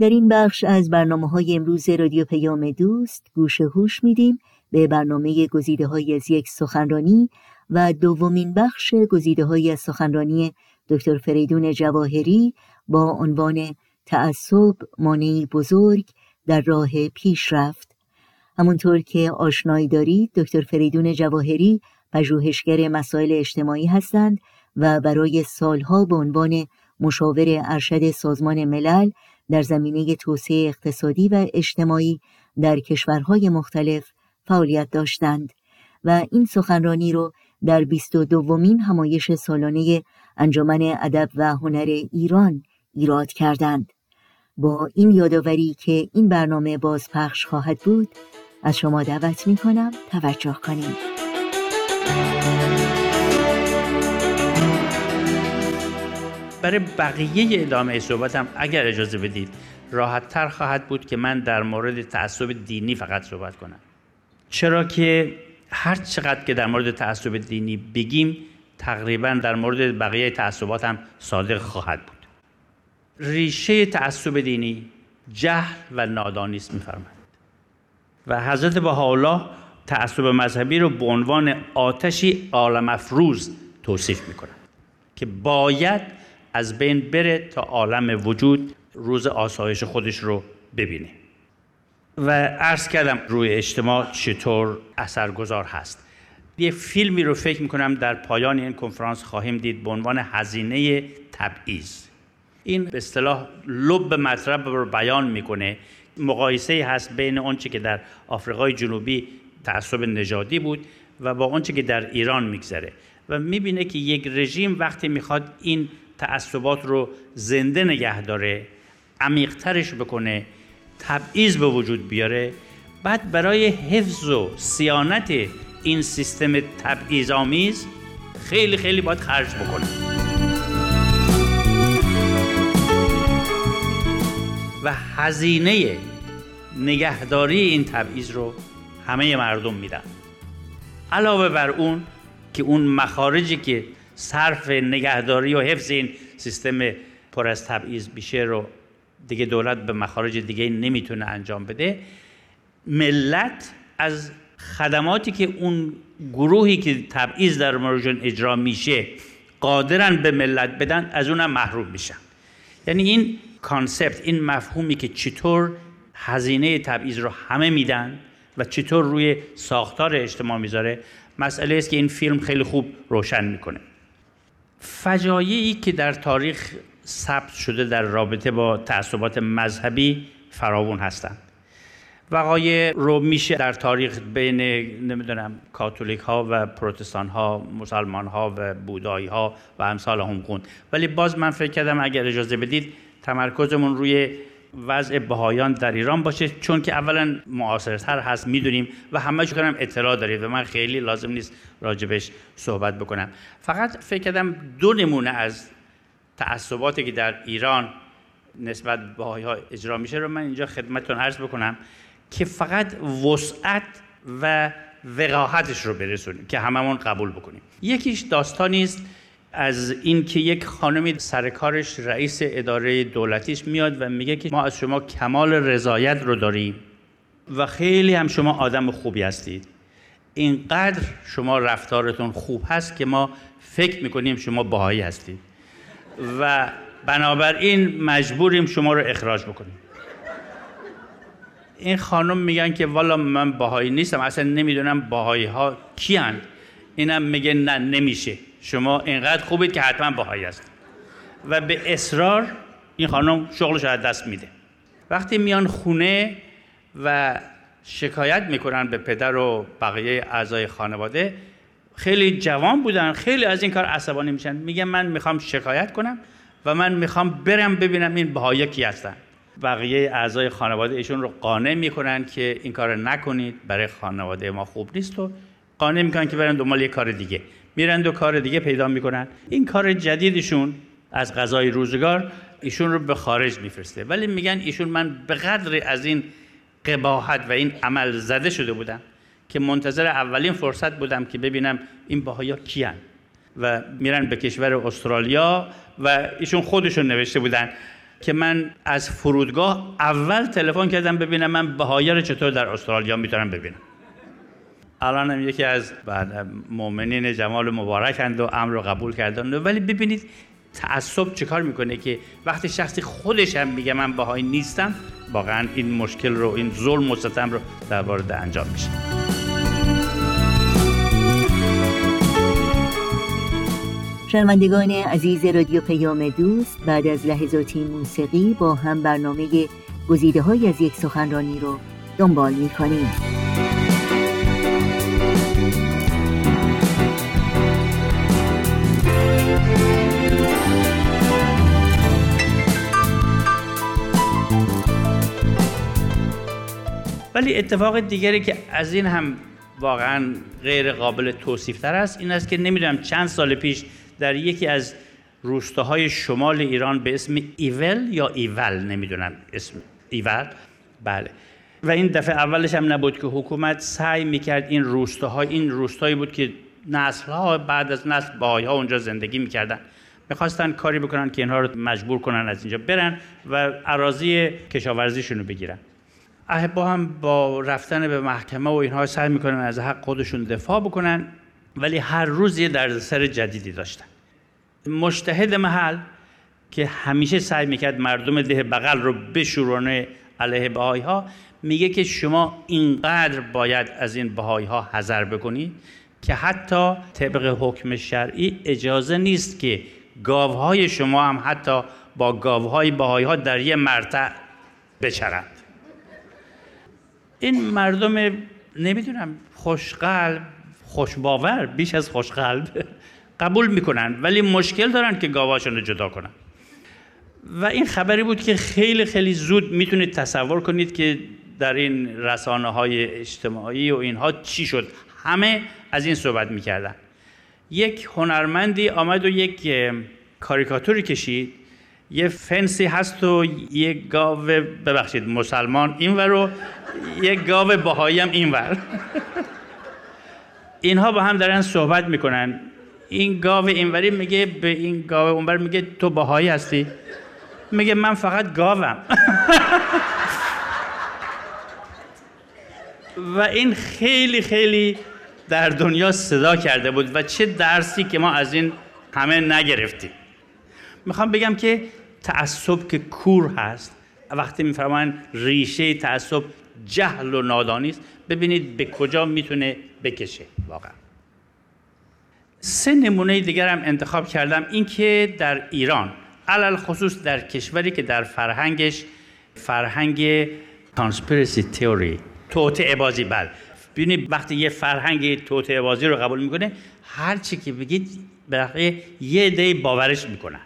در این بخش از برنامه های امروز رادیو پیام دوست گوش هوش میدیم به برنامه گزیده های از یک سخنرانی و دومین بخش گزیده های از سخنرانی دکتر فریدون جواهری با عنوان تعصب مانعی بزرگ در راه پیشرفت. همونطور که آشنایی دارید دکتر فریدون جواهری پژوهشگر مسائل اجتماعی هستند و برای سالها به عنوان مشاور ارشد سازمان ملل در زمینه توسعه اقتصادی و اجتماعی در کشورهای مختلف فعالیت داشتند و این سخنرانی رو در بیست و دومین همایش سالانه انجمن ادب و هنر ایران ایراد کردند. با این یادآوری که این برنامه بازپخش خواهد بود از شما دعوت می کنم توجه کنید. برای بقیه ادامه صحبتم اگر اجازه بدید راحت تر خواهد بود که من در مورد تعصب دینی فقط صحبت کنم. چرا که هر چقدر که در مورد تعصب دینی بگیم تقریبا در مورد بقیه تعصبات هم صادق خواهد بود. ریشه تعصب دینی جهل و نادانی است میفرمایند و حضرت بهاءالله تعصب مذهبی رو به عنوان آتشی عالم افروز توصیف می‌کنند که باید از بین بره تا عالم وجود روز آسایش خودش رو ببینه. و عرض کردم روی اجتماع چطور اثرگذار هست. یه فیلمی رو فکر می‌کنم در پایان این کنفرانس خواهیم دید به عنوان هزینه تبعیض. این به اصطلاح لب مطلب رو بیان می‌کنه. مقایسه هست بین آنچه که در آفریقای جنوبی تعصب نژادی بود و با آنچه که در ایران میگذره. و می‌بینه که یک رژیم وقتی می‌خواد این تعصبات رو زنده نگه داره عمیقترش بکنه تبعیض به وجود بیاره بعد برای حفظ و سیانت این سیستم تبعیض آمیز خیلی خیلی باید خرج بکنه. و هزینه نگهداری این تبعیض رو همه مردم میدن. علاوه بر اون که اون مخارجی که صرف نگهداری و حفظ این سیستم پر از تبعیض میشه رو دیگه دولت به مخارج دیگه نمی‌تونه انجام بده. ملت از خدماتی که اون گروهی که تبعیض در موردشون اجرا میشه قادرن به ملت بدن از اونم محروم میشن. یعنی این کانسپت این مفهومی که چطور هزینه تبعیض رو همه میدن و چطور روی ساختار اجتماع می‌ذاره مسئله است که این فیلم خیلی خوب روشن می‌کنه. فجایعی که در تاریخ ثبت شده در رابطه با تعصبات مذهبی فراوون هستند. وقایع رو میشه در تاریخ بین نمی‌دونم کاتولیک ها و پروتستان ها مسلمان ها و بودایی ها و امثال هم خوند. ولی باز من فکر کردم اگر اجازه بدید تمرکزمون روی وضع بهایان در ایران باشه چون که اولا معاصرتر هست می‌دونیم و همه هم اطلاع دارید و من خیلی لازم نیست راجبش صحبت بکنم. فقط فکر کردم دو نمونه از تعصباتی که در ایران نسبت به ها اجرا میشه رو من اینجا خدمتتون عرض بکنم که فقط وسعت و وقاحتش رو برسونیم که هممون قبول بکنیم. یکیش داستانی است از اینکه یک خانمی سرکارش رئیس اداره دولتیش میاد و میگه که ما از شما کمال رضایت رو داریم و خیلی هم شما آدم خوبی هستید. اینقدر شما رفتارتون خوب هست که ما فکر می‌کنیم شما باهایی هستید. و بنابراین مجبوریم شما رو اخراج بکنیم. این خانم میگن که والا من باهایی نیستم اصلا نمی‌دونم باهایی ها کیان اینم میگه نه نمیشه. شما اینقدر خوبید که حتما باهایی است و به اصرار این خانم شغلش از دست میده. وقتی میان خونه و شکایت می‌کنن به پدر و بقیه اعضای خانواده خیلی جوان بودن خیلی از این کار عصبانی میشن. میگن من می‌خوام شکایت کنم و من می‌خوام برم ببینم این بهایی کی هستن. بقیه اعضای خانواده ایشون رو قانع می‌کنن که این کار نکنید. برای خانواده ما خوب نیست و قانع می‌کنن که برن دنبال یه کار دیگه. میرن دو کار دیگه پیدا می‌کنن. این کار جدیدشون از غذای روزگار ایشون رو به خارج میفرسته. ولی میگن ایشون من به قدر از این قباحت و این عمل زده شده بودم که منتظر اولین فرصت بودم که ببینم این باهایا کیان. و میرن به کشور استرالیا و ایشون خودشون نوشته بودن که من از فرودگاه اول تلفن کردم ببینم من بهایی رو چطور در استرالیا می‌تونم ببینم. الان هم یکی از مؤمنین جمال مبارکند و امر رو قبول کردن ولی ببینید تعصب چیکار می‌کنه که وقتی شخصی خودش هم میگه من بهایی نیستم واقعا این مشکل رو این ظلم و ستم رو در وارد انجام میشه. شنوندگان عزیز رادیو پیام دوست بعد از لحظاتی موسیقی با هم برنامه گزیده های از یک سخنرانی رو دنبال می ولی اتفاق دیگری که از این هم واقعا غیر قابل توصیف تر است این است که نمی‌دونم چند سال پیش در یکی از روستاهای شمال ایران به اسم ایول یا ایول نمی‌دونم اسم ایول بله. و این دفعه اولش هم نبود که حکومت سعی می‌کرد این روستاها این روستایی بود که نسلها بعد از نسل باهای ها اونجا زندگی می‌کردن. می‌خواستن کاری بکنن که اینها رو مجبور کنن از اینجا برن و عراضی کشاورزیشون رو بگیرن. احبا هم با رفتن به محکمه و اینها سعی می‌کنن از حق خودشون دفاع بکنن ولی هر روز یه دردسر جدیدی داشتن. مشتهد محل که همیشه سعی می‌کرد مردم ده بغل رو بشورانه علیه بهایی ها میگه که شما اینقدر باید از این بهایی ها حذر بکنید که حتی طبق حکم شرعی اجازه نیست که گاوهای شما هم حتی با گاوهای بهایی ها در یه مرتع بچرند. این مردم نمی‌دونم خوشقلب خوشباور بیش از خوشقلب قبول می‌کنن ولی مشکل دارن که گاواشون رو جدا کنن. و این خبری بود که خیلی خیلی زود می‌تونید تصور کنید که در این رسانه های اجتماعی و اینها چی شد. همه از این صحبت می‌کردن. یک هنرمندی آمد و یک کاریکاتوری کشید. یه فنسی هست و یه گاو ببخشید مسلمان اینور رو یه گاو بهایی هم اینور. اینها با هم دارن صحبت می‌کنن. این گاو اینوری میگه به این گاو اونور میگه تو بهایی هستی. میگه من فقط گاوم. و این خیلی خیلی در دنیا صدا کرده بود و چه درسی که ما از این همه نگرفتیم. می‌خوام بگم که تعصب که کور هست. وقتی میفرمان ریشه تعصب جهل و نادانی است ببینید به کجا می‌تونه بکشه. واقعا. سه نمونه دیگر هم انتخاب کردم. اینکه در ایران علل خصوص در کشوری که در فرهنگش فرهنگ کانسپیرسی تئوری توطعه بازی. بل ببینید وقتی یه فرهنگ توطعه بازی رو قبول می‌کنه هر چی که بگید به یه دی باورش می‌کنن.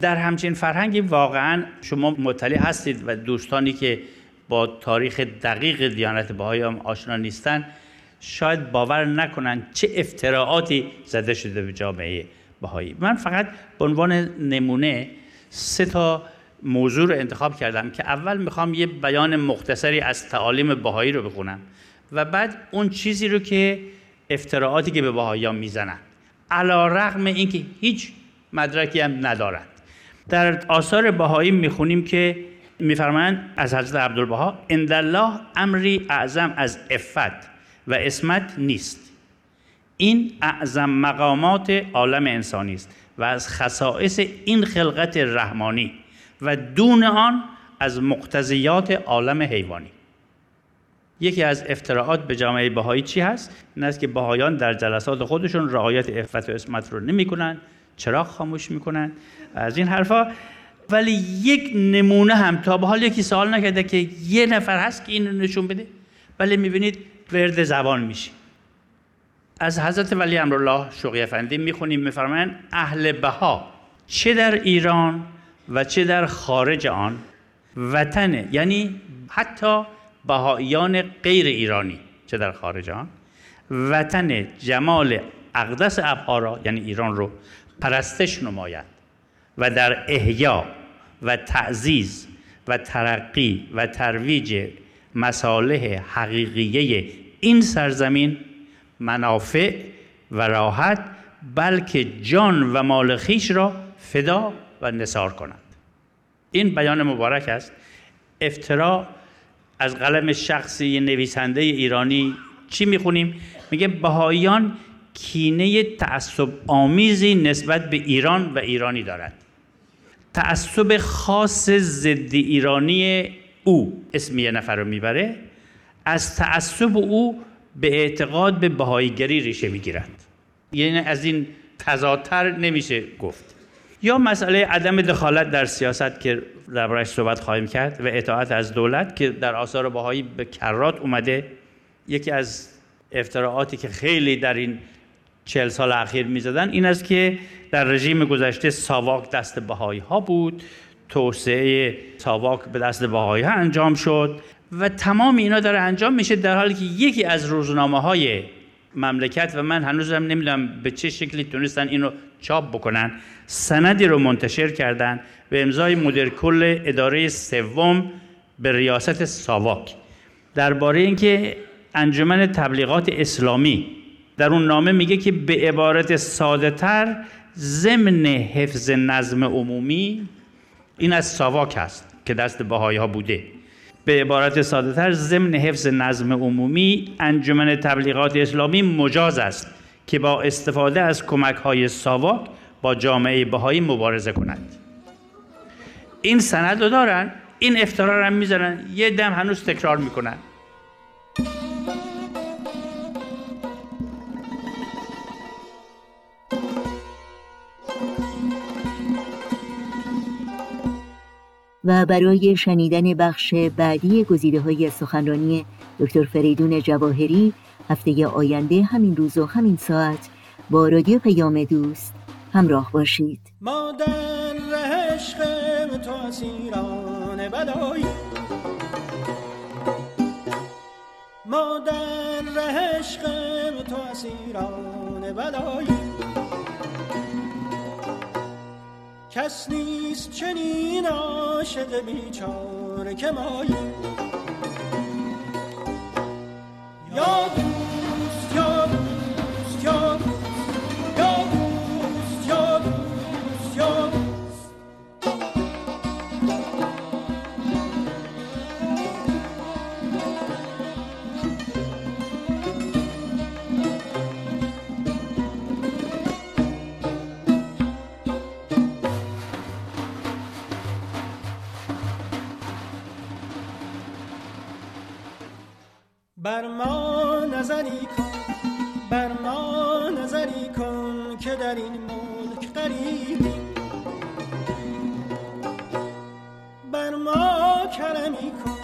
در همچین فرهنگی واقعا شما مطلع هستید و دوستانی که با تاریخ دقیق دیانت بهایی هم آشنا نیستن شاید باور نکنن چه افتراعاتی زده شده به جامعه بهایی. من فقط به عنوان نمونه سه تا موضوع رو انتخاب کردم که اول می‌خوام یه بیان مختصری از تعالیم بهایی رو بخونم و بعد اون چیزی رو که افتراعاتی که به بهایی ها می‌زنن علا رغم اینکه هیچ مدرکی هم ندارند. در آثار بهایی می‌خونیم که میفرمایند از حضرت عبدالبها ان الله امری اعظم از افت و اسمت نیست. این اعظم مقامات عالم انسانی است و از خصائص این خلقت رحمانی و دون آن از مقتضیات عالم حیوانی. یکی از افتراعات به جامعه بهایی چی هست؟ این است که بهایان در جلسات خودشون رعایت افت و اسمت رو نمی‌کنن. چراغ خاموش می‌کنن. از این حرفا. ولی یک نمونه هم تا به حال یکی سوال نکرده که یه نفر هست که اینو نشون بده. ولی می‌بینید ورد زبان میشه. از حضرت ولی امرالله شوقی افندی می‌خونیم میفرمایند اهل بها چه در ایران و چه در خارج آن وطن یعنی حتی بهاییان غیر ایرانی چه در خارج آن. وطن جمال اقدس ابها یعنی ایران رو پرستش نمایند و در احیا و تعزیز و ترقی و ترویج مصالح حقیقیه این سرزمین منافع و راحت بلکه جان و مال خیش را فدا و نصار کنند این بیان مبارک است افترا از قلم شخصی نویسنده ایرانی چی می‌خونیم؟ میگه بهاییان کینه تعصب آمیزی نسبت به ایران و ایرانی دارد. تعصب خاص ضد ایرانی او اسم یه نفر رو می‌بره. از تعصب او به اعتقاد به بهاییگری ریشه می‌گیرد. یعنی از این تضادتر نمیشه گفت. یا مسئله عدم دخالت در سیاست که دربارش صحبت خواهیم کرد و اطاعت از دولت که در آثار بهایی به کرات اومده یکی از افتراعاتی که خیلی در این چهل سال اخیر می‌زدن این است که در رژیم گذشته ساواک دست بهایی ها بود. توسعه ساواک به دست بهایی ها انجام شد و تمام اینا داره انجام میشه در حالی که یکی از روزنامه های مملکت و من هنوزم نمی‌دونم به چه شکلی تونستن اینو چاپ بکنن سندی رو منتشر کردن به امضای مدیر کل اداره سوم به ریاست ساواک. درباره اینکه انجمن تبلیغات اسلامی در اون نامه میگه که به عبارت ساده تر ضمن حفظ نظم عمومی این از ساواک هست که دست بهایی ها بوده. به عبارت ساده تر ضمن حفظ نظم عمومی انجمن تبلیغات اسلامی مجاز است که با استفاده از کمک های ساواک با جامعه بهایی مبارزه کند. این سند رو دارن این افترار هم می‌زنن یه دم هنوز تکرار می‌کنن. و برای شنیدن بخش بعدی گزیده های سخنرانی دکتر فریدون جواهری هفته آینده همین روز و همین ساعت با رادیو پیام دوست همراه باشید. ما در عشق تو بلایی ما در عشق تو بلایی کس نیست چنین عاشق بیچاره که مایی. بر ما نظری کن بر ما نظری کن که در این ملک غریبیم بر ما کرمی کن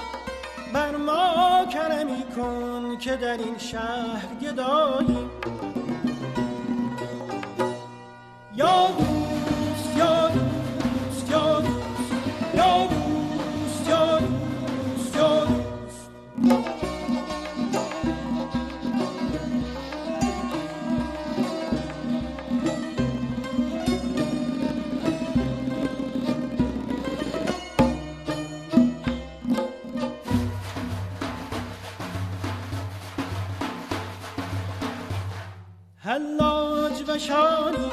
بر ما کرمی کن که در این شهر گداییم یا حلاج وشانیم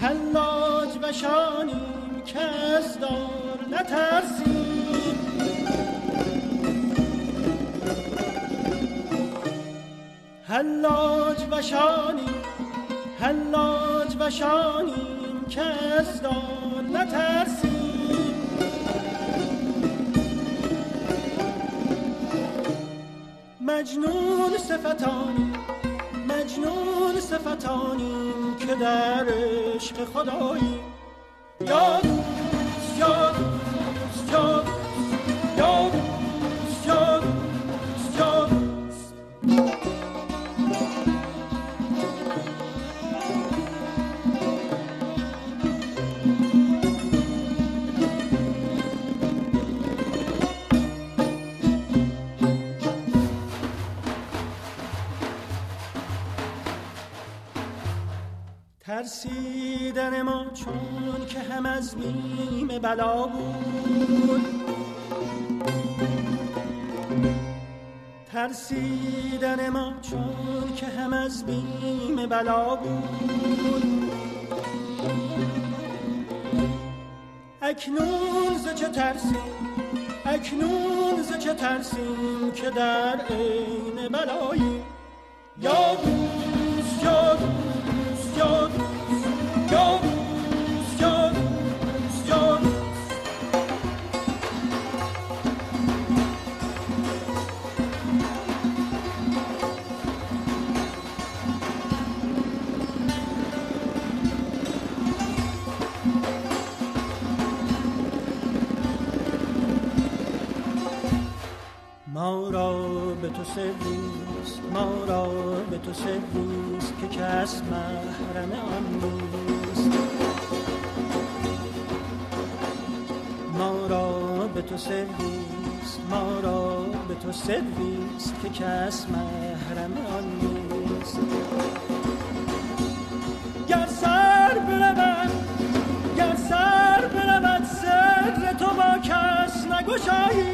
حلاج وشانیم که از دار نترسیم. حلاج وشانیم حلاج وشانیم که از دار نترسیم. مجنون صفتانیم مجنون صفتانیم که در عشق خداییم یا دوست ترسیدن ما چون که هم از بیم بلا بود. ترسیدن ما چون که هم از بیم بلا بود. اکنون ز چه ترسیم اکنون ز چه ترسیم که در عین بلایی. یا ما را به تو سرویست ما را به تو سرویست که کس محرم آن نیست. ما را به تو سرویست ما را به تو سرویست که کس محرم آن نیست. گر سر برود گر سر برود سر تو با کس نگشایی.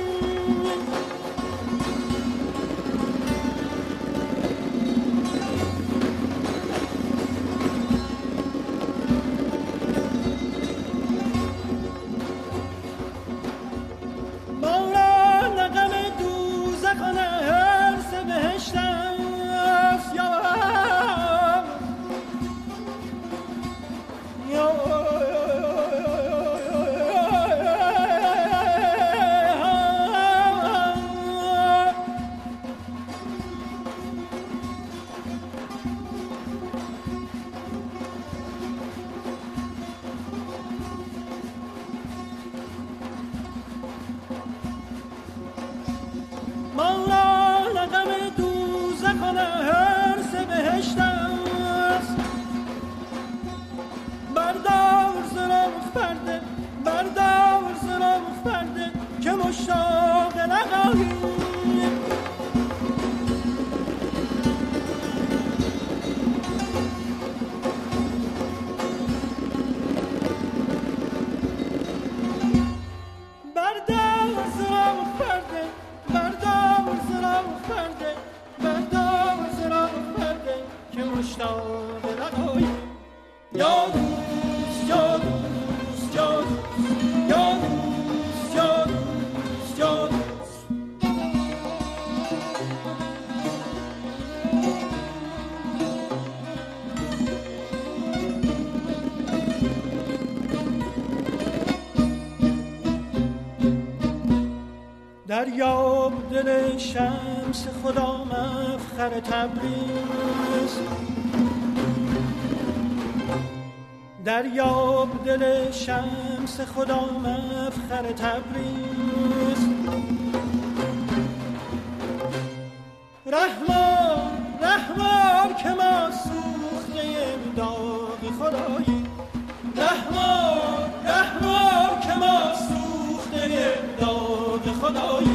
خدا مفخر تبریز. دریاب دل شمس خدا مفخر تبریز. رحمان رحمان که ما سوخته داغ خدایی. رحمان رحمان که ما سوخته داغ خدایی.